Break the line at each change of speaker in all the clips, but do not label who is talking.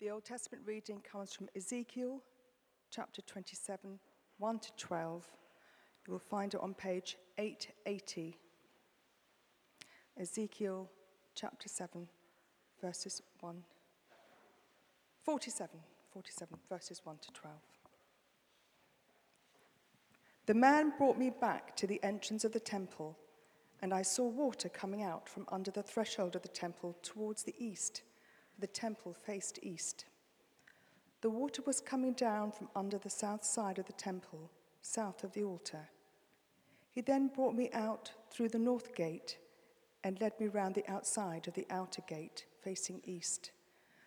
The Old Testament reading comes from Ezekiel chapter 27, 1 to 12. You will find it on page 880. Ezekiel chapter 7, verses 1. 47, 47, verses 1 to 12. The man brought me back to the entrance of the temple, and I saw water coming out from under the threshold of the temple towards the east. The temple faced east. The water was coming down from under the south side of the temple, south of the altar. He then brought me out through the north gate and led me round the outside of the outer gate facing east,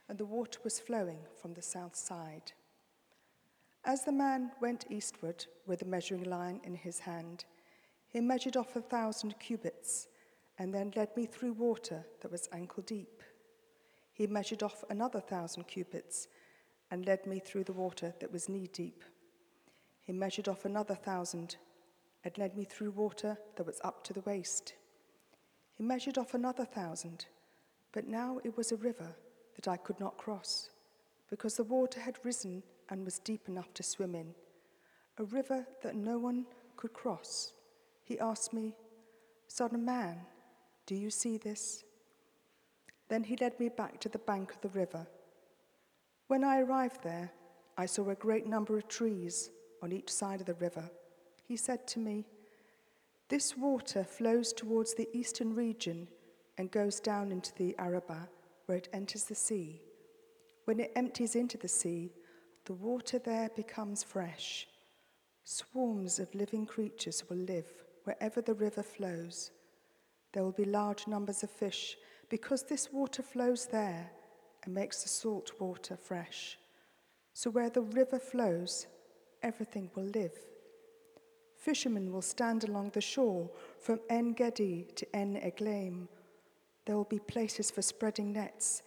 and the water was flowing from the south side. As the man went eastward with the measuring line in his hand, he measured off a thousand cubits and then led me through water that was ankle deep. He measured off another thousand cubits and led me through the water that was knee deep. He measured off another thousand and led me through water that was up to the waist. He measured off another thousand, but now it was a river that I could not cross, because the water had risen and was deep enough to swim in, a river that no one could cross. He asked me, Son of man, do you see this? Then he led me back to the bank of the river. When I arrived there, I saw a great number of trees on each side of the river. He said to me, This water flows towards the eastern region and goes down into the Arabah, where it enters the sea. When it empties into the sea, the water there becomes fresh. Swarms of living creatures will live wherever the river flows. There will be large numbers of fish because this water flows there and makes the salt water fresh. So where the river flows, everything will live. Fishermen will stand along the shore from En Gedi to En Eglaim. There will be places for spreading nets.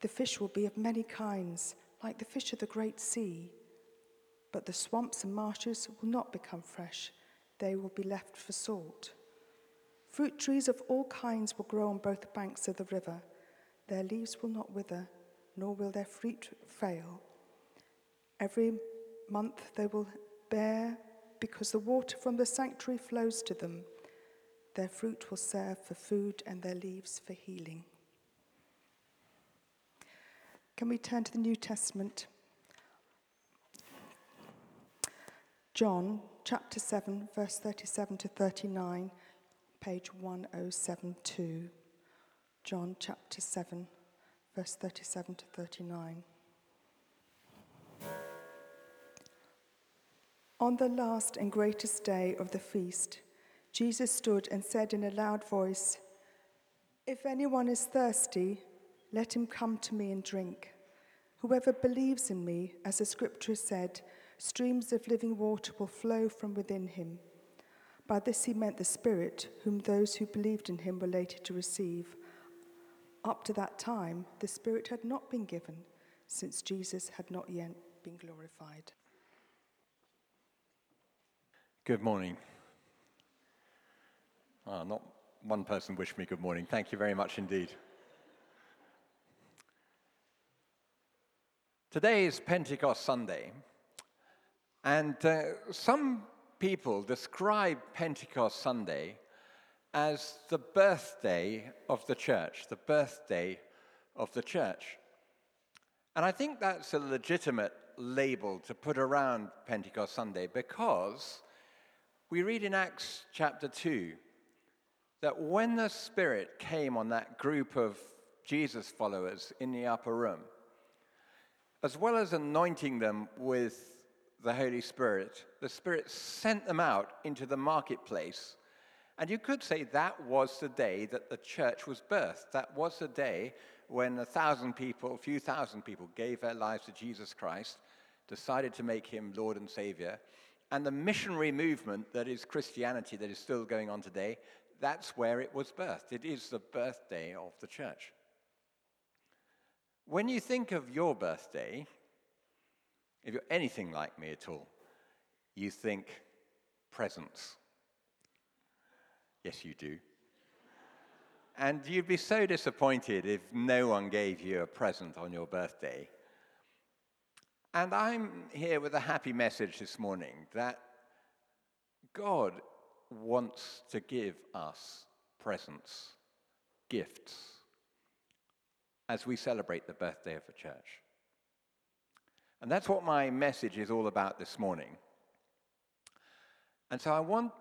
The fish will be of many kinds, like the fish of the great sea. But the swamps and marshes will not become fresh, they will be left for salt. Fruit trees of all kinds will grow on both banks of the river. Their leaves will not wither, nor will their fruit fail. Every month they will bear because the water from the sanctuary flows to them. Their fruit will serve for food and their leaves for healing. Can we turn to the New Testament? John chapter 7, verse 37 to 39, page 1072. John chapter 7, verse 37 to 39. On the last and greatest day of the feast, Jesus stood and said in a loud voice, If anyone is thirsty, let him come to me and drink. Whoever believes in me, as the scripture said, streams of living water will flow from within him. By this he meant the Spirit, whom those who believed in him were later to receive. Up to that time, the Spirit had not been given, since Jesus had not yet been glorified.
Good morning. Ah, not one person wished me good morning. Thank you very much indeed. Today is Pentecost Sunday, and uh, some people describe Pentecost Sunday as the birthday of the church, the birthday of the church. And I think that's a legitimate label to put around Pentecost Sunday because we read in Acts chapter 2 that when the Spirit came on that group of Jesus followers in the upper room, as well as anointing them with the Holy Spirit, the Spirit sent them out into the marketplace. And you could say that was the day that the church was birthed. That was the day when a thousand people, a few thousand people, gave their lives to Jesus Christ, decided to make him Lord and Savior. And the missionary movement that is Christianity, that is still going on today, that's where it was birthed. It is the birthday of the church. When you think of your birthday, if you're anything like me at all, you think presents. Yes, you do. And you'd be so disappointed if no one gave you a present on your birthday. And I'm here with a happy message this morning that God wants to give us presents, gifts, as we celebrate the birthday of the church. And that's what my message is all about this morning. And so I want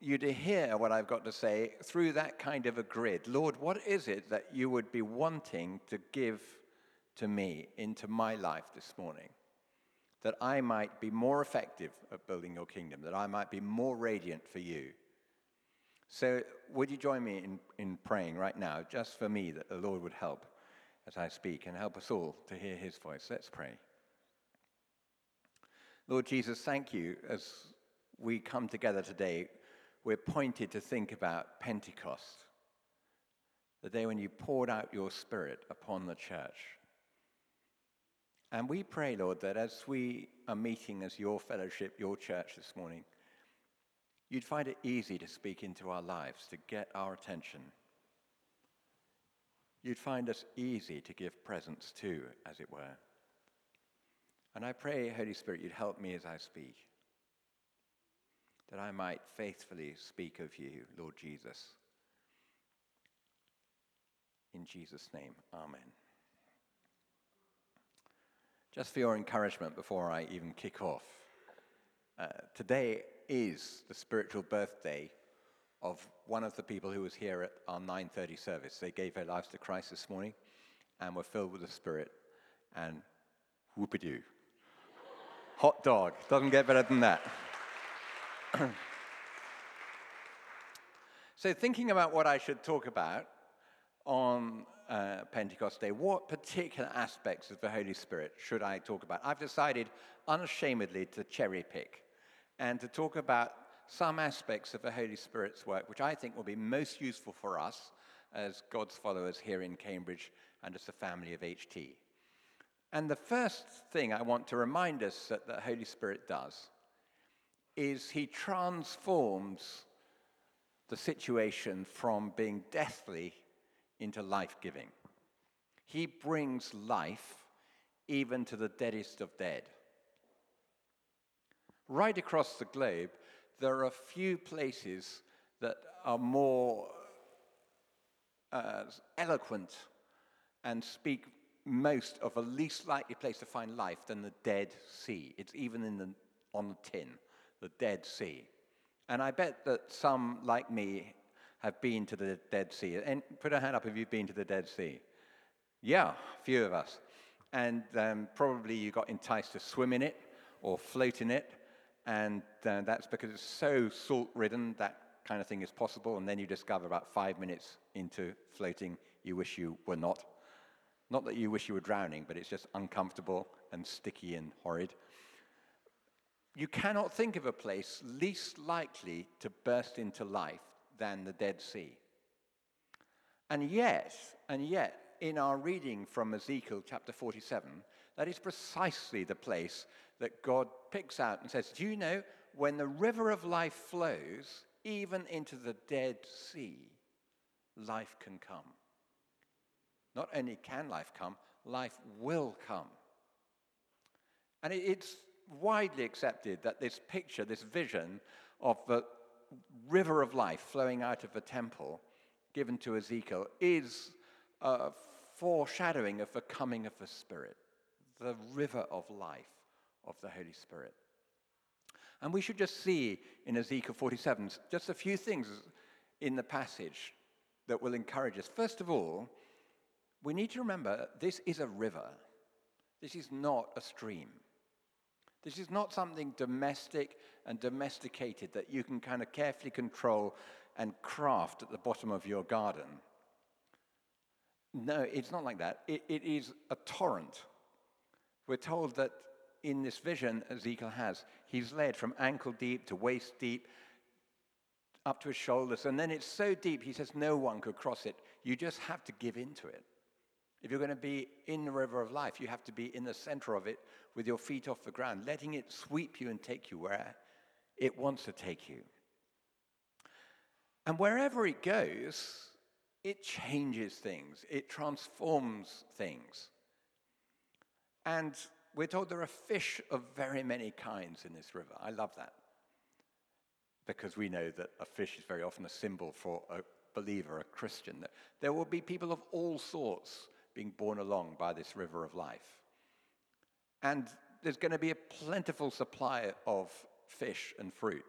you to hear what I've got to say through that kind of a grid. Lord, what is it that you would be wanting to give to me into my life this morning? That I might be more effective at building your kingdom, that I might be more radiant for you. So, would you join me in, in praying right now, just for me, that the Lord would help as I speak and help us all to hear his voice? Let's pray. Lord Jesus, thank you as we come together today. We're pointed to think about Pentecost, the day when you poured out your Spirit upon the church. And we pray, Lord, that as we are meeting as your fellowship, your church this morning, you'd find it easy to speak into our lives, to get our attention. You'd find us easy to give presents to, as it were. And I pray, Holy Spirit, you'd help me as I speak, that I might faithfully speak of you, Lord Jesus. In Jesus' name, amen. Just for your encouragement before I even kick off, uh, today is the spiritual birthday of one of the people who was here at our 9:30 service. They gave their lives to Christ this morning and were filled with the Spirit. And whoop-a-doo. Hot dog. Doesn't get better than that. so, thinking about what I should talk about on uh, Pentecost Day, what particular aspects of the Holy Spirit should I talk about? I've decided unashamedly to cherry pick and to talk about some aspects of the Holy Spirit's work, which I think will be most useful for us as God's followers here in Cambridge and as the family of HT. And the first thing I want to remind us that the Holy Spirit does is he transforms the situation from being deathly into life giving. He brings life even to the deadest of dead. Right across the globe, there are few places that are more uh, eloquent and speak most of a least likely place to find life than the Dead Sea. It's even in the, on the tin, the Dead Sea. And I bet that some, like me, have been to the Dead Sea. And put a hand up if you've been to the Dead Sea. Yeah, a few of us. And um, probably you got enticed to swim in it or float in it. And uh, that's because it's so salt ridden, that kind of thing is possible. And then you discover about five minutes into floating, you wish you were not. Not that you wish you were drowning, but it's just uncomfortable and sticky and horrid. You cannot think of a place least likely to burst into life than the Dead Sea. And yet, and yet, in our reading from Ezekiel chapter 47, that is precisely the place that God picks out and says, Do you know, when the river of life flows, even into the Dead Sea, life can come. Not only can life come, life will come. And it's widely accepted that this picture, this vision of the river of life flowing out of the temple given to Ezekiel is a foreshadowing of the coming of the Spirit, the river of life of the Holy Spirit. And we should just see in Ezekiel 47 just a few things in the passage that will encourage us. First of all, we need to remember this is a river. This is not a stream. This is not something domestic and domesticated that you can kind of carefully control and craft at the bottom of your garden. No, it's not like that. it, it is a torrent. We're told that in this vision Ezekiel has, he's led from ankle deep to waist deep, up to his shoulders, and then it's so deep he says no one could cross it. You just have to give in to it. If you're going to be in the river of life, you have to be in the center of it with your feet off the ground, letting it sweep you and take you where it wants to take you. And wherever it goes, it changes things, it transforms things. And we're told there are fish of very many kinds in this river. I love that. Because we know that a fish is very often a symbol for a believer, a Christian. There will be people of all sorts being borne along by this river of life. And there's going to be a plentiful supply of fish and fruit.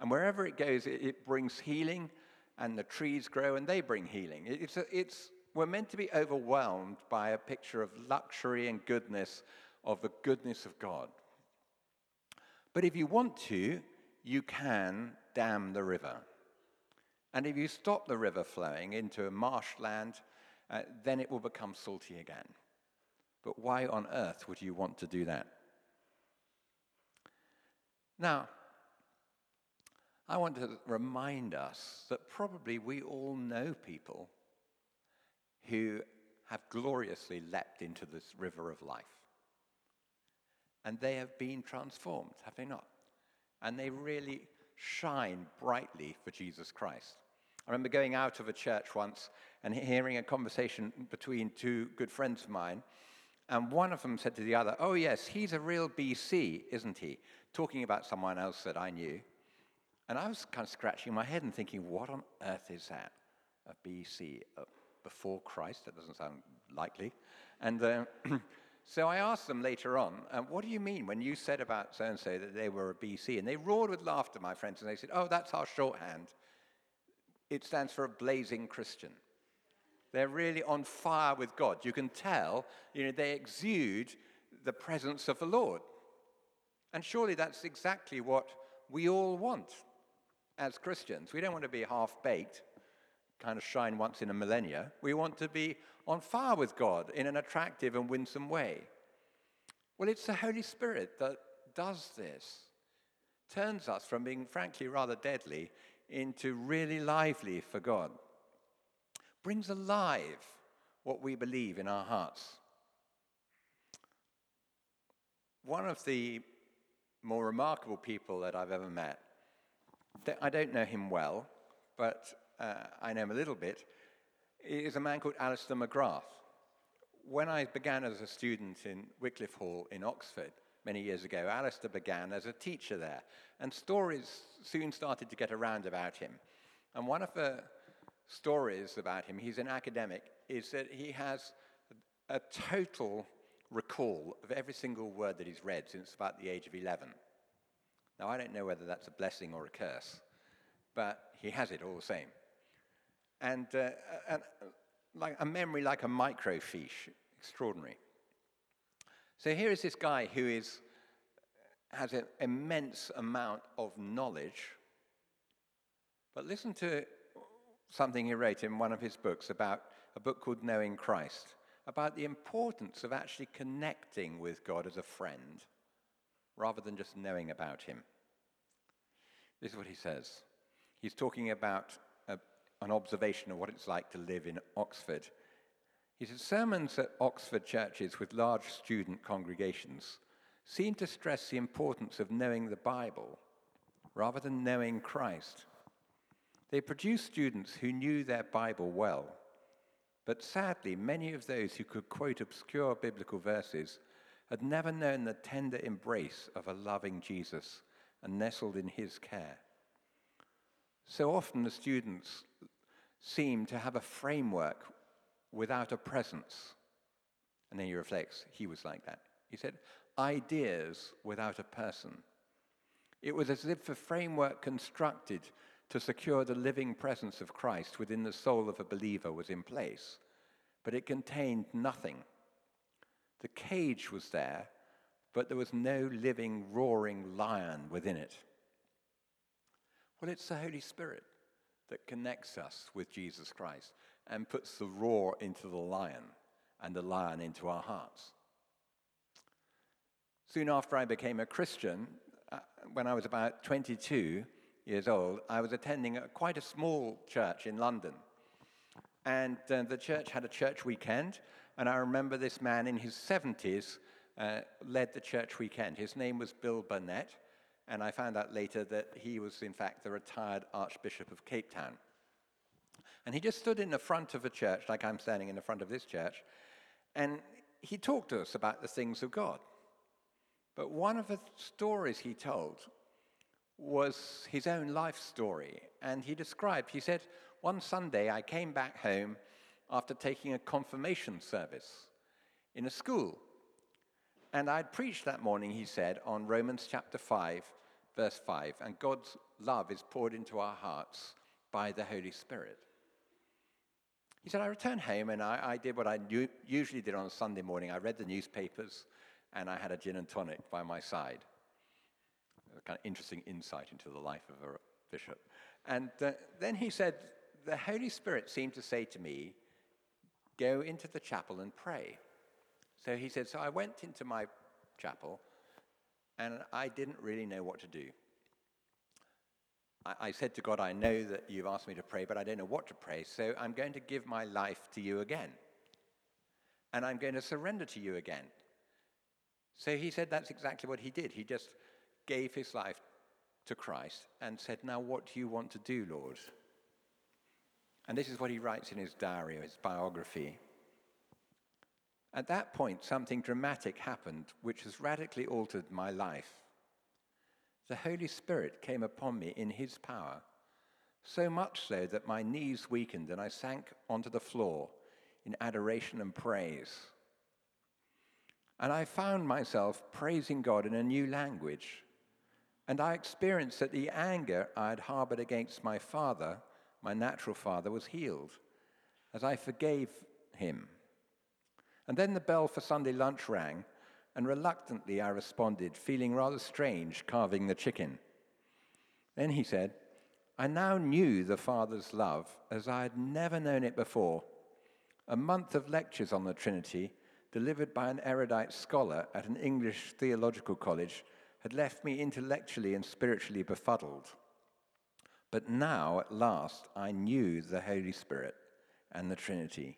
And wherever it goes, it, it brings healing, and the trees grow and they bring healing. It's, a, it's, we're meant to be overwhelmed by a picture of luxury and goodness, of the goodness of God. But if you want to, you can dam the river. And if you stop the river flowing into a marshland, uh, then it will become salty again. But why on earth would you want to do that? Now, I want to remind us that probably we all know people who have gloriously leapt into this river of life. And they have been transformed, have they not? And they really shine brightly for Jesus Christ. I remember going out of a church once and hearing a conversation between two good friends of mine. And one of them said to the other, Oh, yes, he's a real BC, isn't he? Talking about someone else that I knew. And I was kind of scratching my head and thinking, What on earth is that? A BC, a before Christ. That doesn't sound likely. And uh, so I asked them later on, uh, what do you mean when you said about so and so that they were a BC? And they roared with laughter, my friends, and they said, oh, that's our shorthand. It stands for a blazing Christian. They're really on fire with God. You can tell, you know, they exude the presence of the Lord. And surely that's exactly what we all want as Christians. We don't want to be half baked kind of shine once in a millennia. We want to be on fire with God in an attractive and winsome way. Well, it's the Holy Spirit that does this, turns us from being, frankly, rather deadly into really lively for God, brings alive what we believe in our hearts. One of the more remarkable people that I've ever met, I don't know him well, but uh, I know him a little bit, is a man called Alister McGrath. When I began as a student in Wycliffe Hall in Oxford many years ago, Alister began as a teacher there, and stories soon started to get around about him. And one of the stories about him, he's an academic, is that he has a total recall of every single word that he's read since about the age of 11. Now, I don't know whether that's a blessing or a curse, but he has it all the same and, uh, and like a memory like a microfiche, extraordinary. So here is this guy who is, has an immense amount of knowledge. But listen to something he wrote in one of his books about a book called Knowing Christ, about the importance of actually connecting with God as a friend rather than just knowing about him. This is what he says. He's talking about uh, an observation of what it's like to live in Oxford. Said sermons at Oxford churches with large student congregations seem to stress the importance of knowing the Bible rather than knowing Christ. They produced students who knew their Bible well, but sadly, many of those who could quote obscure biblical verses had never known the tender embrace of a loving Jesus and nestled in his care. So often the students seem to have a framework without a presence. And then he reflects, he was like that. He said, ideas without a person. It was as if a framework constructed to secure the living presence of Christ within the soul of a believer was in place, but it contained nothing. The cage was there, but there was no living, roaring lion within it. Well, it's the Holy Spirit that connects us with Jesus Christ and puts the roar into the lion and the lion into our hearts. Soon after I became a Christian, uh, when I was about 22 years old, I was attending a, quite a small church in London. And uh, the church had a church weekend, and I remember this man in his 70s uh, led the church weekend. His name was Bill Burnett, and I found out later that he was, in fact, the retired Archbishop of Cape Town. And he just stood in the front of a church, like I'm standing in the front of this church, and he talked to us about the things of God. But one of the stories he told was his own life story. And he described, he said, One Sunday I came back home after taking a confirmation service in a school. And I'd preached that morning, he said, on Romans chapter 5, verse 5. And God's love is poured into our hearts by the Holy Spirit. He said, I returned home and I, I did what I usually did on a Sunday morning. I read the newspapers and I had a gin and tonic by my side. A kind of interesting insight into the life of a bishop. And uh, then he said, The Holy Spirit seemed to say to me, Go into the chapel and pray. So he said, So I went into my chapel and I didn't really know what to do. I, said to God, I know that you've asked me to pray, but I don't know what to pray, so I'm going to give my life to you again. And I'm going to surrender to you again. So he said that's exactly what he did. He just gave his life to Christ and said, Now, what do you want to do, Lord? And this is what he writes in his diary, his biography. At that point, something dramatic happened which has radically altered my life. The Holy Spirit came upon me in his power, so much so that my knees weakened and I sank onto the floor in adoration and praise. And I found myself praising God in a new language. And I experienced that the anger I had harbored against my father, my natural father, was healed as I forgave him. And then the bell for Sunday lunch rang, and reluctantly I responded, feeling rather strange carving the chicken. Then he said, I now knew the Father's love as I had never known it before. A month of lectures on the Trinity, delivered by an erudite scholar at an English theological college, had left me intellectually and spiritually befuddled. But now, at last, I knew the Holy Spirit and the Trinity.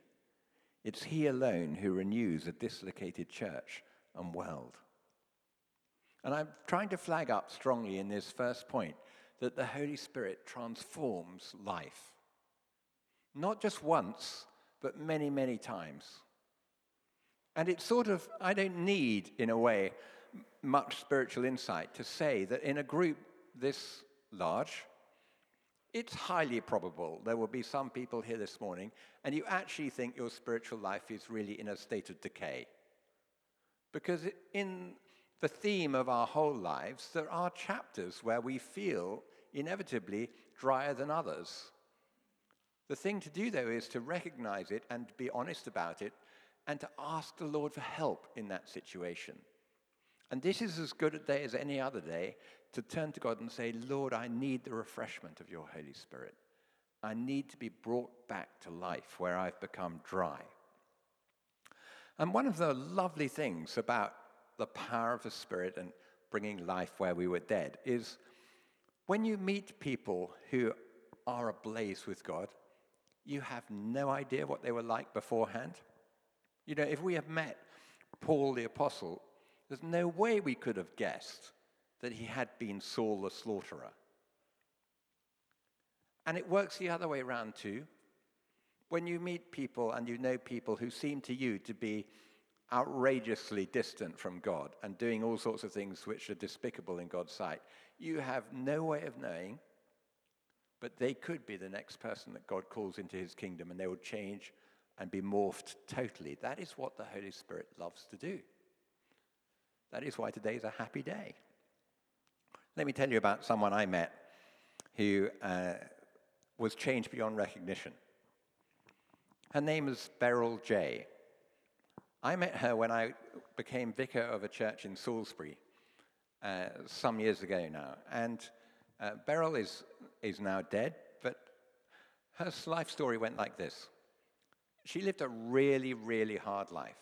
It's He alone who renews a dislocated church and world. And I'm trying to flag up strongly in this first point that the Holy Spirit transforms life. Not just once, but many, many times. And it's sort of, I don't need, in a way, much spiritual insight to say that in a group this large, it's highly probable there will be some people here this morning and you actually think your spiritual life is really in a state of decay. Because in the theme of our whole lives, there are chapters where we feel inevitably drier than others. The thing to do, though, is to recognize it and be honest about it and to ask the Lord for help in that situation. And this is as good a day as any other day to turn to God and say, Lord, I need the refreshment of your Holy Spirit. I need to be brought back to life where I've become dry. And one of the lovely things about the power of the Spirit and bringing life where we were dead is when you meet people who are ablaze with God, you have no idea what they were like beforehand. You know, if we had met Paul the Apostle, there's no way we could have guessed that he had been Saul the slaughterer. And it works the other way around too. When you meet people and you know people who seem to you to be outrageously distant from God and doing all sorts of things which are despicable in God's sight, you have no way of knowing, but they could be the next person that God calls into his kingdom and they will change and be morphed totally. That is what the Holy Spirit loves to do. That is why today is a happy day. Let me tell you about someone I met who uh, was changed beyond recognition. Her name is Beryl J. I met her when I became vicar of a church in Salisbury uh, some years ago now. And uh, Beryl is, is now dead, but her life story went like this. She lived a really, really hard life.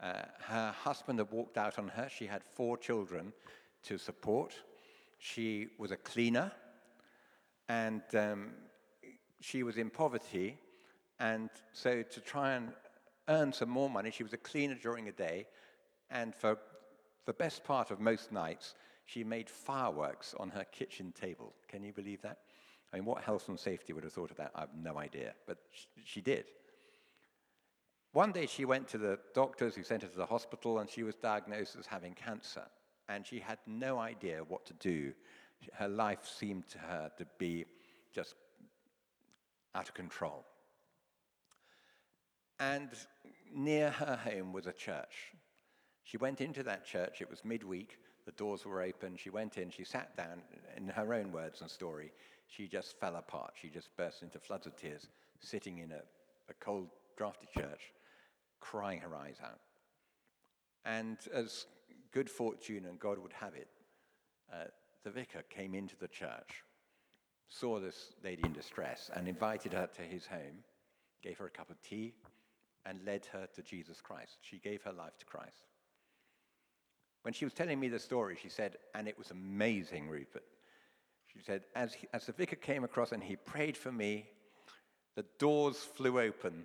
Uh, her husband had walked out on her. She had four children to support. She was a cleaner, and um, she was in poverty. And so, to try and earn some more money, she was a cleaner during the day. And for the best part of most nights, she made fireworks on her kitchen table. Can you believe that? I mean, what health and safety would have thought of that? I have no idea, but she did. One day she went to the doctors who sent her to the hospital and she was diagnosed as having cancer. And she had no idea what to do. Her life seemed to her to be just out of control. And near her home was a church. She went into that church, it was midweek, the doors were open. She went in, she sat down, in her own words and story, she just fell apart. She just burst into floods of tears, sitting in a, a cold, drafty church, crying her eyes out. And as good fortune and God would have it, uh, the vicar came into the church, saw this lady in distress, and invited her to his home, gave her a cup of tea, and led her to Jesus Christ. She gave her life to Christ. When she was telling me the story, she said, and it was amazing, Rupert. She said, as, he, as the vicar came across and he prayed for me, the doors flew open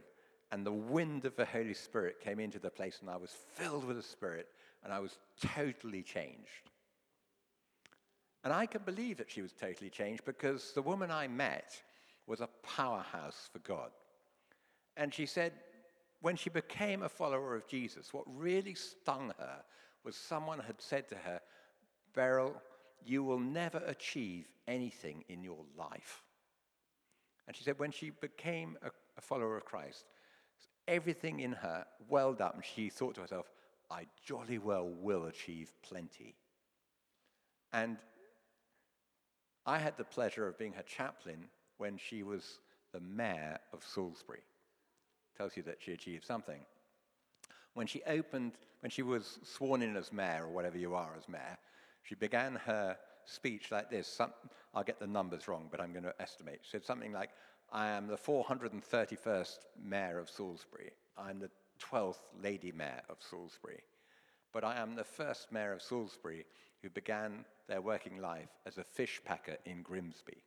and the wind of the Holy Spirit came into the place, and I was filled with the Spirit, and I was totally changed. And I can believe that she was totally changed because the woman I met was a powerhouse for God. And she said, when she became a follower of Jesus, what really stung her was someone had said to her, Beryl, you will never achieve anything in your life. And she said, when she became a, a follower of Christ, everything in her welled up, and she thought to herself, I jolly well will achieve plenty. And I had the pleasure of being her chaplain when she was the mayor of Salisbury. Tells you that she achieved something. When she opened, when she was sworn in as mayor, or whatever you are as mayor, she began her speech like this. Some, I'll get the numbers wrong, but I'm going to estimate. She said something like, I am the 431st mayor of Salisbury. I'm the 12th lady mayor of Salisbury. But I am the first mayor of Salisbury who began their working life as a fish packer in Grimsby.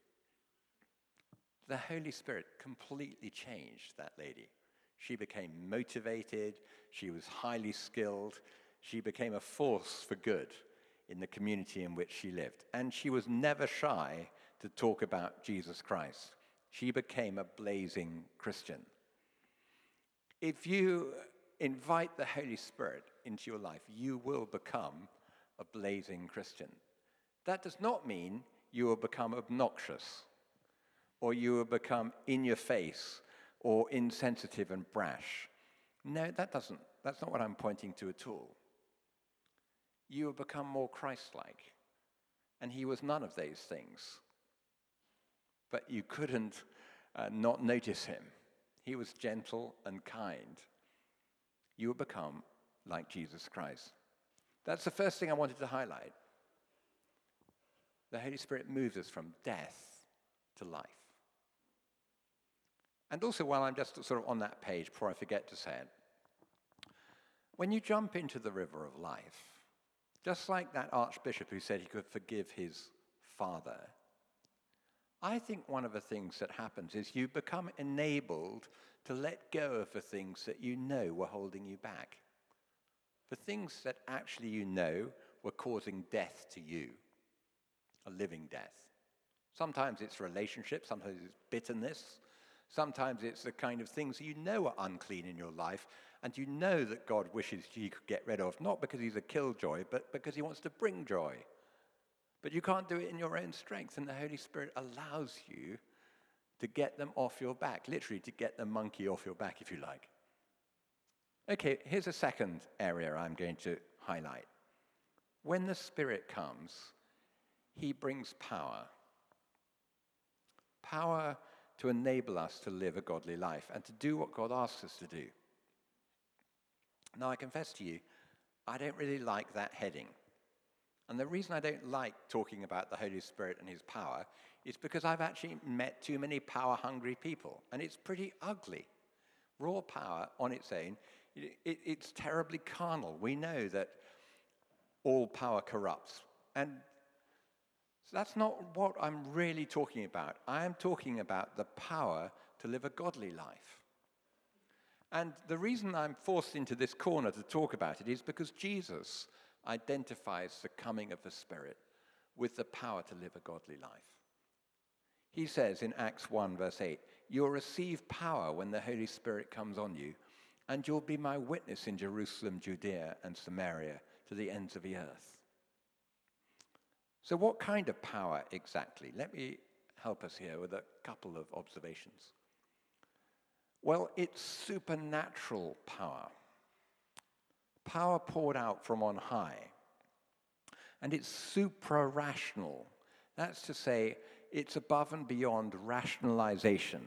The Holy Spirit completely changed that lady. She became motivated, she was highly skilled, she became a force for good in the community in which she lived. And she was never shy to talk about Jesus Christ. She became a blazing Christian. If you invite the Holy Spirit into your life, you will become a blazing Christian. That does not mean you will become obnoxious or you will become in your face or insensitive and brash. No, that doesn't. That's not what I'm pointing to at all. You have become more Christ like. And he was none of those things. But you couldn't uh, not notice him. He was gentle and kind. You have become like Jesus Christ. That's the first thing I wanted to highlight. The Holy Spirit moves us from death to life. And also, while I'm just sort of on that page, before I forget to say it, when you jump into the river of life, just like that archbishop who said he could forgive his father, I think one of the things that happens is you become enabled to let go of the things that you know were holding you back. The things that actually you know were causing death to you, a living death. Sometimes it's relationships, sometimes it's bitterness, Sometimes it's the kind of things you know are unclean in your life, and you know that God wishes you could get rid of, not because he's a killjoy, but because he wants to bring joy. But you can't do it in your own strength, and the Holy Spirit allows you to get them off your back, literally, to get the monkey off your back, if you like. Okay, here's a second area I'm going to highlight. When the Spirit comes, he brings power. Power to enable us to live a godly life and to do what God asks us to do. Now, I confess to you, I don't really like that heading. And the reason I don't like talking about the Holy Spirit and his power is because I've actually met too many power hungry people, and it's pretty ugly. Raw power on its own, it, it, it's terribly carnal. We know that all power corrupts. And so that's not what I'm really talking about. I am talking about the power to live a godly life. And the reason I'm forced into this corner to talk about it is because Jesus identifies the coming of the Spirit with the power to live a godly life. He says in Acts 1, verse 8, You'll receive power when the Holy Spirit comes on you, and you'll be my witness in Jerusalem, Judea, and Samaria to the ends of the earth. So, what kind of power exactly? Let me help us here with a couple of observations. Well, it's supernatural power, power poured out from on high. And it's supra rational. That's to say, it's above and beyond rationalization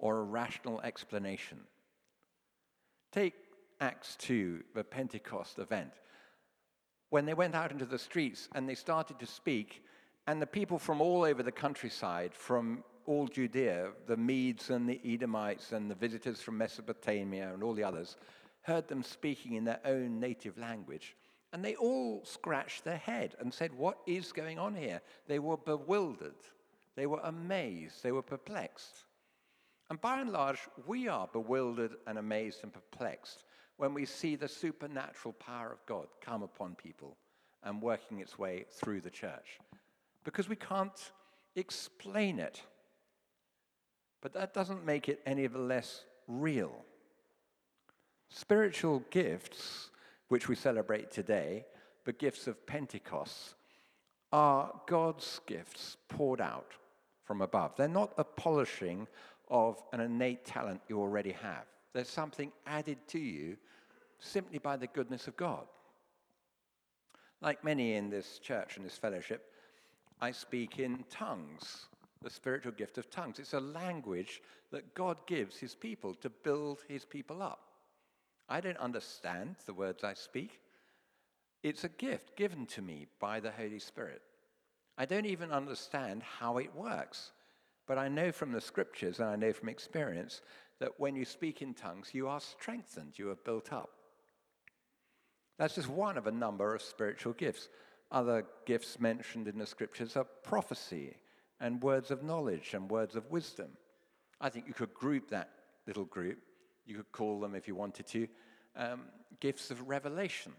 or a rational explanation. Take Acts 2, the Pentecost event, when they went out into the streets and they started to speak, and the people from all over the countryside, from all Judea, the Medes and the Edomites and the visitors from Mesopotamia and all the others, heard them speaking in their own native language. And they all scratched their head and said, What is going on here? They were bewildered. They were amazed. They were perplexed. And by and large, we are bewildered and amazed and perplexed when we see the supernatural power of God come upon people and working its way through the church. Because we can't explain it. But that doesn't make it any the less real. Spiritual gifts, which we celebrate today, the gifts of Pentecost, are God's gifts poured out from above. They're not a polishing of an innate talent you already have. There's something added to you simply by the goodness of God. Like many in this church and this fellowship, I speak in tongues, the spiritual gift of tongues. It's a language that God gives his people to build his people up. I don't understand the words I speak. It's a gift given to me by the Holy Spirit. I don't even understand how it works, but I know from the scriptures and I know from experience that when you speak in tongues, you are strengthened, you are built up. That's just one of a number of spiritual gifts. Other gifts mentioned in the scriptures are prophecy and words of knowledge and words of wisdom. I think you could group that little group. You could call them, if you wanted to, um, gifts of revelation.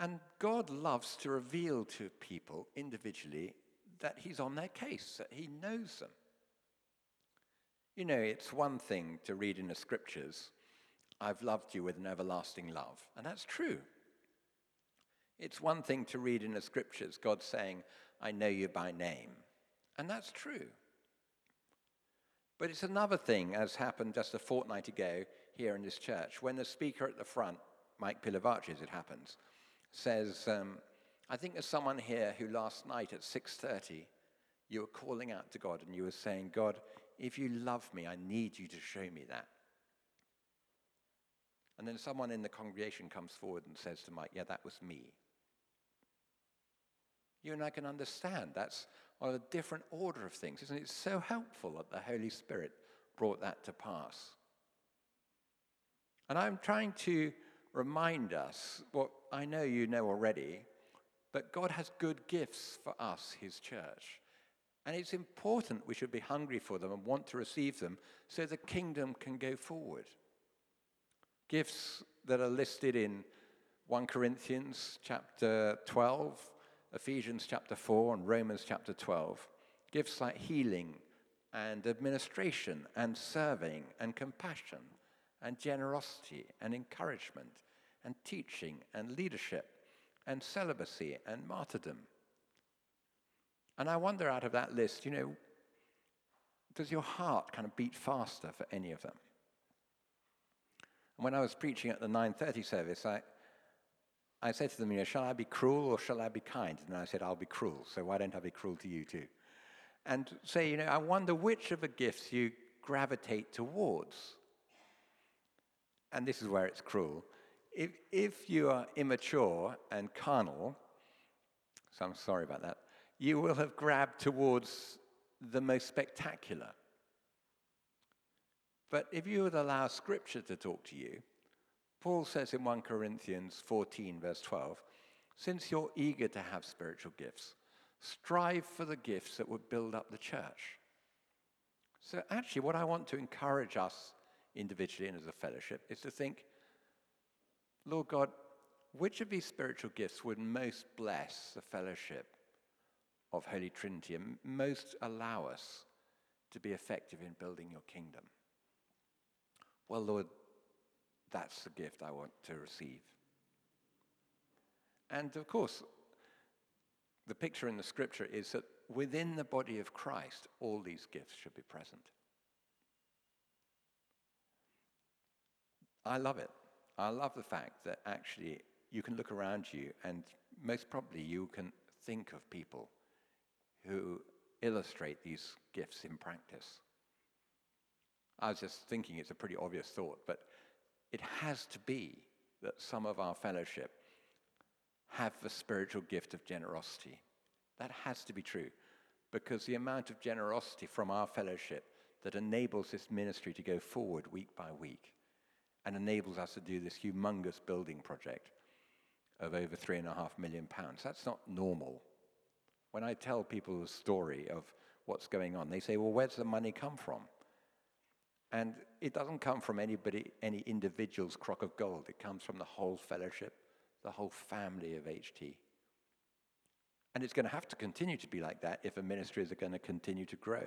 And God loves to reveal to people individually that He's on their case, that He knows them. You know, it's one thing to read in the scriptures, I've loved you with an everlasting love. And that's true. It's one thing to read in the scriptures, God saying, I know you by name. And that's true. But it's another thing, as happened just a fortnight ago here in this church, when the speaker at the front, Mike Pilavachi, as it happens, says, um, I think there's someone here who last night at 6.30, you were calling out to God and you were saying, God, if you love me, I need you to show me that. And then someone in the congregation comes forward and says to Mike, Yeah, that was me. You and I can understand that's on a different order of things, isn't it? It's so helpful that the Holy Spirit brought that to pass. And I'm trying to remind us what I know you know already, but God has good gifts for us, His church. And it's important we should be hungry for them and want to receive them so the kingdom can go forward. Gifts that are listed in 1 Corinthians chapter 12, Ephesians chapter 4, and Romans chapter 12. Gifts like healing and administration and serving and compassion and generosity and encouragement and teaching and leadership and celibacy and martyrdom and I wonder out of that list, you know, does your heart kind of beat faster for any of them? And when I was preaching at the 9:30 service, I, I said to them, you know, shall I be cruel or shall I be kind? And I said, I'll be cruel, so why don't I be cruel to you too? And say, you know, I wonder which of the gifts you gravitate towards. And this is where it's cruel. If, if you are immature and carnal, so I'm sorry about that, you will have grabbed towards the most spectacular. But if you would allow Scripture to talk to you, Paul says in 1 Corinthians 14, verse 12, since you're eager to have spiritual gifts, strive for the gifts that would build up the church. So, actually, what I want to encourage us individually and as a fellowship is to think, Lord God, which of these spiritual gifts would most bless the fellowship of Holy Trinity and most allow us to be effective in building your kingdom. Well, Lord, that's the gift I want to receive. And of course, the picture in the scripture is that within the body of Christ, all these gifts should be present. I love it. I love the fact that actually you can look around you and most probably you can think of people who illustrate these gifts in practice. I was just thinking it's a pretty obvious thought, but it has to be that some of our fellowship have the spiritual gift of generosity. That has to be true because the amount of generosity from our fellowship that enables this ministry to go forward week by week and enables us to do this humongous building project of over three and a half million pounds. That's not normal. When I tell people the story of what's going on, they say, well, where's the money come from? And it doesn't come from anybody, any individual's crock of gold. It comes from the whole fellowship, the whole family of HT. And it's going to have to continue to be like that if a ministry is going to continue to grow.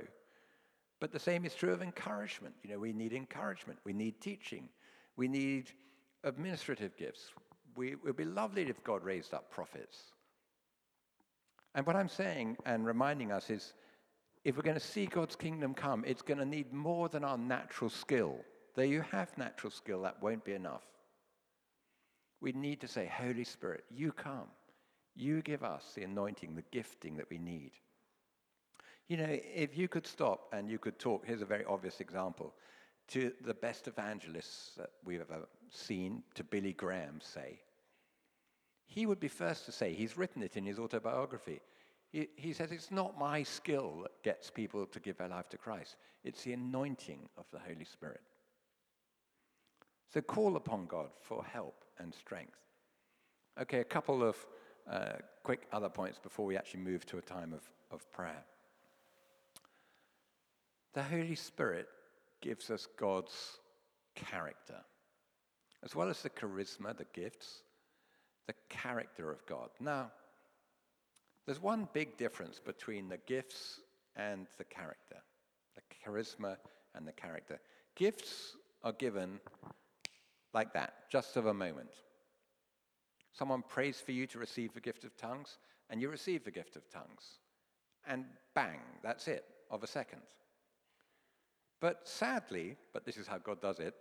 But the same is true of encouragement. You know, we need encouragement. We need teaching. We need administrative gifts. We, it would be lovely if God raised up prophets. And what I'm saying and reminding us is if we're going to see God's kingdom come, it's going to need more than our natural skill. Though you have natural skill, that won't be enough. We need to say, Holy Spirit, you come. You give us the anointing, the gifting that we need. You know, if you could stop and you could talk, here's a very obvious example to the best evangelists that we've ever seen, to Billy Graham, say, he would be first to say, he's written it in his autobiography. He, he says, It's not my skill that gets people to give their life to Christ, it's the anointing of the Holy Spirit. So call upon God for help and strength. Okay, a couple of uh, quick other points before we actually move to a time of, of prayer. The Holy Spirit gives us God's character, as well as the charisma, the gifts, the character of God. Now, there's one big difference between the gifts and the character, the charisma and the character. Gifts are given like that, just of a moment. Someone prays for you to receive the gift of tongues, and you receive the gift of tongues. And bang, that's it, of a second. But sadly, but this is how God does it,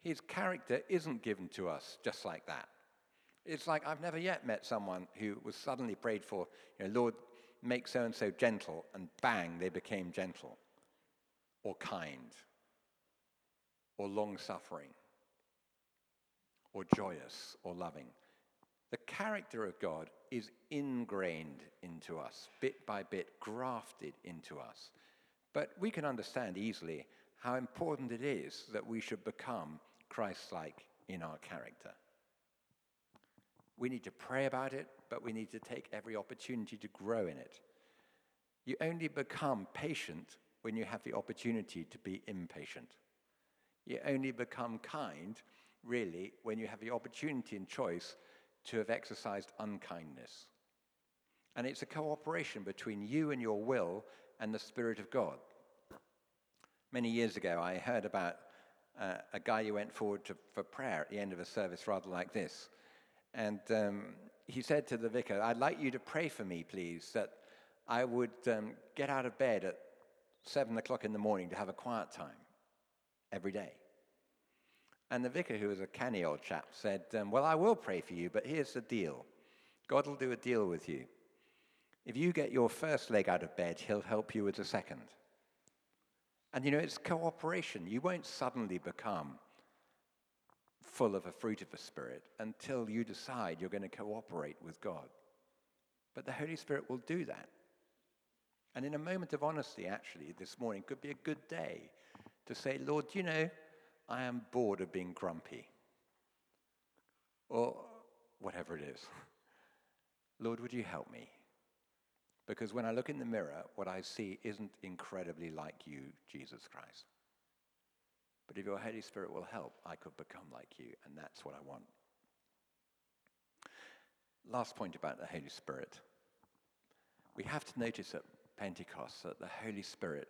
his character isn't given to us just like that. It's like I've never yet met someone who was suddenly prayed for, you know, Lord, make so and so gentle, and bang, they became gentle, or kind, or long suffering, or joyous, or loving. The character of God is ingrained into us, bit by bit, grafted into us. But we can understand easily how important it is that we should become Christ like in our character. We need to pray about it, but we need to take every opportunity to grow in it. You only become patient when you have the opportunity to be impatient. You only become kind, really, when you have the opportunity and choice to have exercised unkindness. And it's a cooperation between you and your will and the Spirit of God. Many years ago, I heard about uh, a guy who went forward to, for prayer at the end of a service, rather like this. And um, he said to the vicar, I'd like you to pray for me, please, that I would um, get out of bed at seven o'clock in the morning to have a quiet time every day. And the vicar, who was a canny old chap, said, um, Well, I will pray for you, but here's the deal God will do a deal with you. If you get your first leg out of bed, he'll help you with the second. And you know, it's cooperation. You won't suddenly become full of a fruit of the Spirit until you decide you're going to cooperate with God. But the Holy Spirit will do that. And in a moment of honesty, actually, this morning could be a good day to say, Lord, you know, I am bored of being grumpy. Or whatever it is. Lord, would you help me? Because when I look in the mirror, what I see isn't incredibly like you, Jesus Christ. But if your Holy Spirit will help, I could become like you, and that's what I want. Last point about the Holy Spirit. We have to notice at Pentecost that the Holy Spirit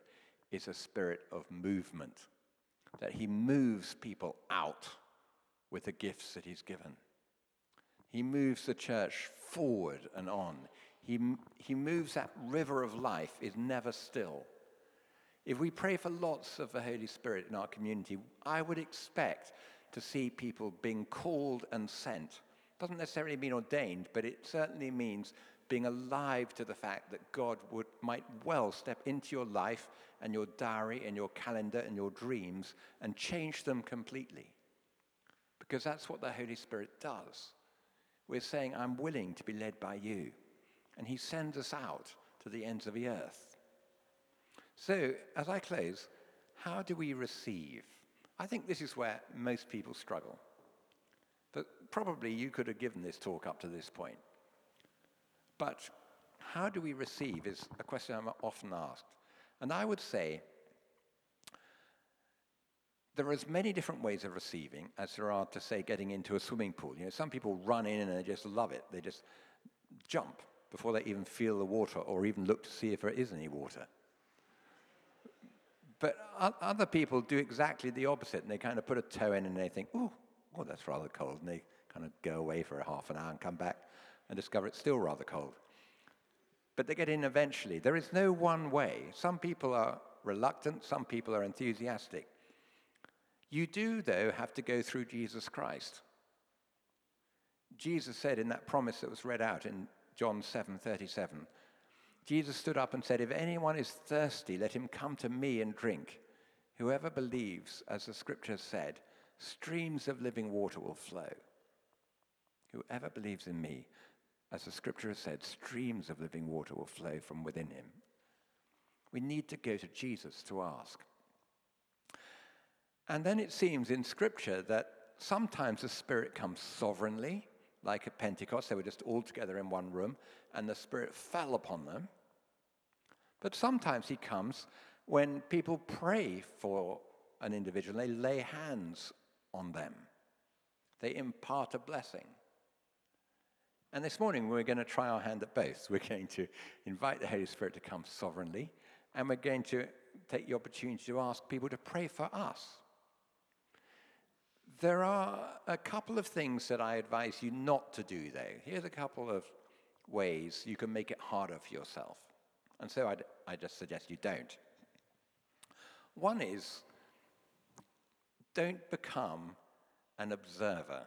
is a spirit of movement. that he moves people out with the gifts that he's given. He moves the church forward and on. He, he moves that river of life is never still. If we pray for lots of the Holy Spirit in our community, I would expect to see people being called and sent. Doesn't necessarily mean ordained, but it certainly means being alive to the fact that God would, might well step into your life and your diary and your calendar and your dreams and change them completely. Because that's what the Holy Spirit does. We're saying, I'm willing to be led by you. And He sends us out to the ends of the earth. So, as I close, how do we receive? I think this is where most people struggle. But probably you could have given this talk up to this point. But how do we receive is a question I'm often asked. And I would say there are as many different ways of receiving as there are to say getting into a swimming pool. You know, some people run in and they just love it. They just jump before they even feel the water or even look to see if there is any water. But other people do exactly the opposite, and they kind of put a toe in and they think, oh, oh, that's rather cold," and they kind of go away for a half an hour and come back and discover it's still rather cold. But they get in eventually. There is no one way. Some people are reluctant, some people are enthusiastic. You do, though, have to go through Jesus Christ. Jesus said in that promise that was read out in John 7:37, Jesus stood up and said, "If anyone is thirsty, let him come to me and drink. Whoever believes, as the scripture said, streams of living water will flow. Whoever believes in me, as the scripture has said, streams of living water will flow from within him. We need to go to Jesus to ask. And then it seems in scripture that sometimes the Spirit comes sovereignly, like at Pentecost, they were just all together in one room, and the Spirit fell upon them. But sometimes he comes when people pray for an individual, they lay hands on them, they impart a blessing. And this morning, we're going to try our hand at both. We're going to invite the Holy Spirit to come sovereignly, and we're going to take the opportunity to ask people to pray for us. There are a couple of things that I advise you not to do, though. Here's a couple of ways you can make it harder for yourself. And so I'd, I just suggest you don't. One is don't become an observer.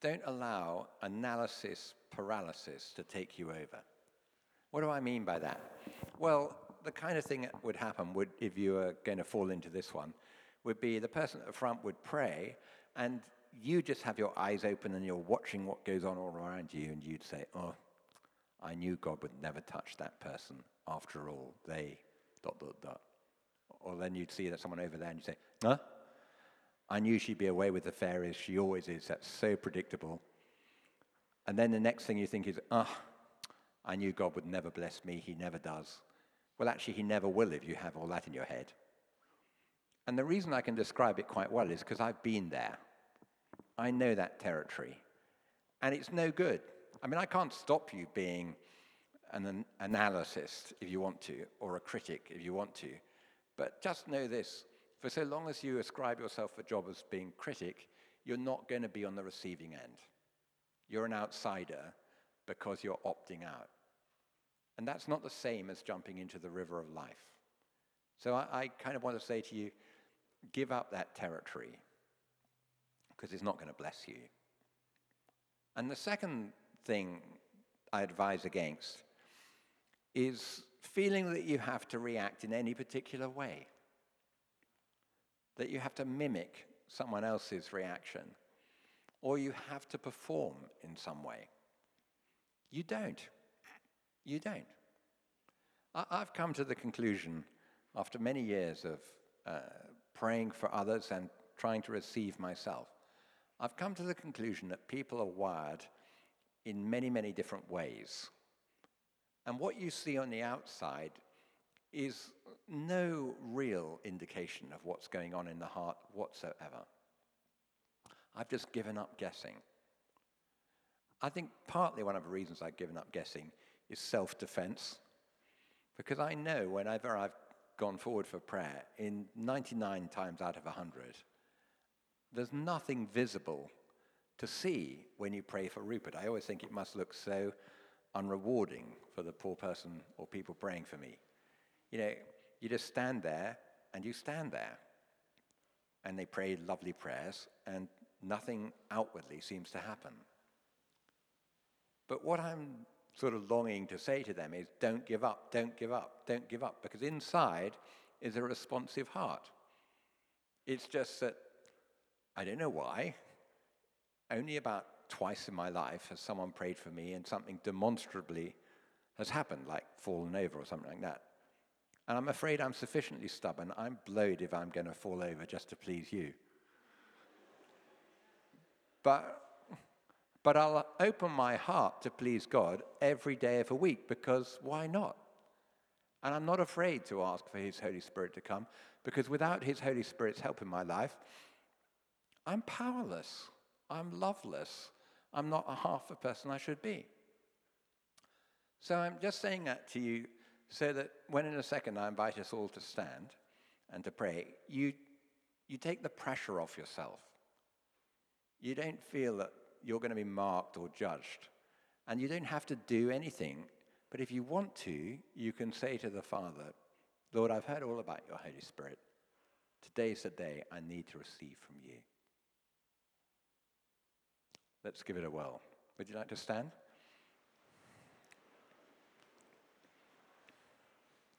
Don't allow analysis paralysis to take you over. What do I mean by that? Well, the kind of thing that would happen would, if you were going to fall into this one, would be the person at the front would pray, and you just have your eyes open and you're watching what goes on all around you, and you'd say, Oh, I knew God would never touch that person. After all, they dot, dot, dot. Or then you'd see that someone over there and you'd say, Huh? I knew she'd be away with the fairies. She always is. That's so predictable. And then the next thing you think is, ah, oh, I knew God would never bless me. He never does. Well, actually, He never will if you have all that in your head. And the reason I can describe it quite well is because I've been there. I know that territory. And it's no good. I mean, I can't stop you being an analyst if you want to, or a critic if you want to. But just know this for so long as you ascribe yourself a job as being critic, you're not going to be on the receiving end. You're an outsider because you're opting out. And that's not the same as jumping into the river of life. So I, I kind of want to say to you give up that territory because it's not going to bless you. And the second thing I advise against is feeling that you have to react in any particular way that you have to mimic someone else's reaction or you have to perform in some way. You don't. You don't. I- have come to the conclusion after many years of uh, praying for others and trying to receive myself, I've come to the conclusion that people are wired in many, many different ways. And what you see on the outside is no real indication of what's going on in the heart whatsoever. I've just given up guessing. I think partly one of the reasons I've given up guessing is self defense. Because I know whenever I've gone forward for prayer, in 99 times out of 100, there's nothing visible to see when you pray for Rupert. I always think it must look so unrewarding for the poor person or people praying for me. You know, you just stand there and you stand there. And they pray lovely prayers, and nothing outwardly seems to happen. But what I'm sort of longing to say to them is don't give up, don't give up, don't give up, because inside is a responsive heart. It's just that I don't know why. Only about twice in my life has someone prayed for me and something demonstrably has happened, like fallen over or something like that. And I'm afraid I'm sufficiently stubborn. I'm blowed if I'm going to fall over just to please you. But, but I'll open my heart to please God every day of a week because why not? And I'm not afraid to ask for His Holy Spirit to come because without His Holy Spirit's help in my life, I'm powerless. I'm loveless. I'm not a half the person I should be. So I'm just saying that to you so that when in a second I invite us all to stand and to pray, you, you take the pressure off yourself. You don't feel that you're going to be marked or judged. And you don't have to do anything. But if you want to, you can say to the Father, Lord, I've heard all about your Holy Spirit. Today's the day I need to receive from you. Let's give it a whirl. Would you like to stand?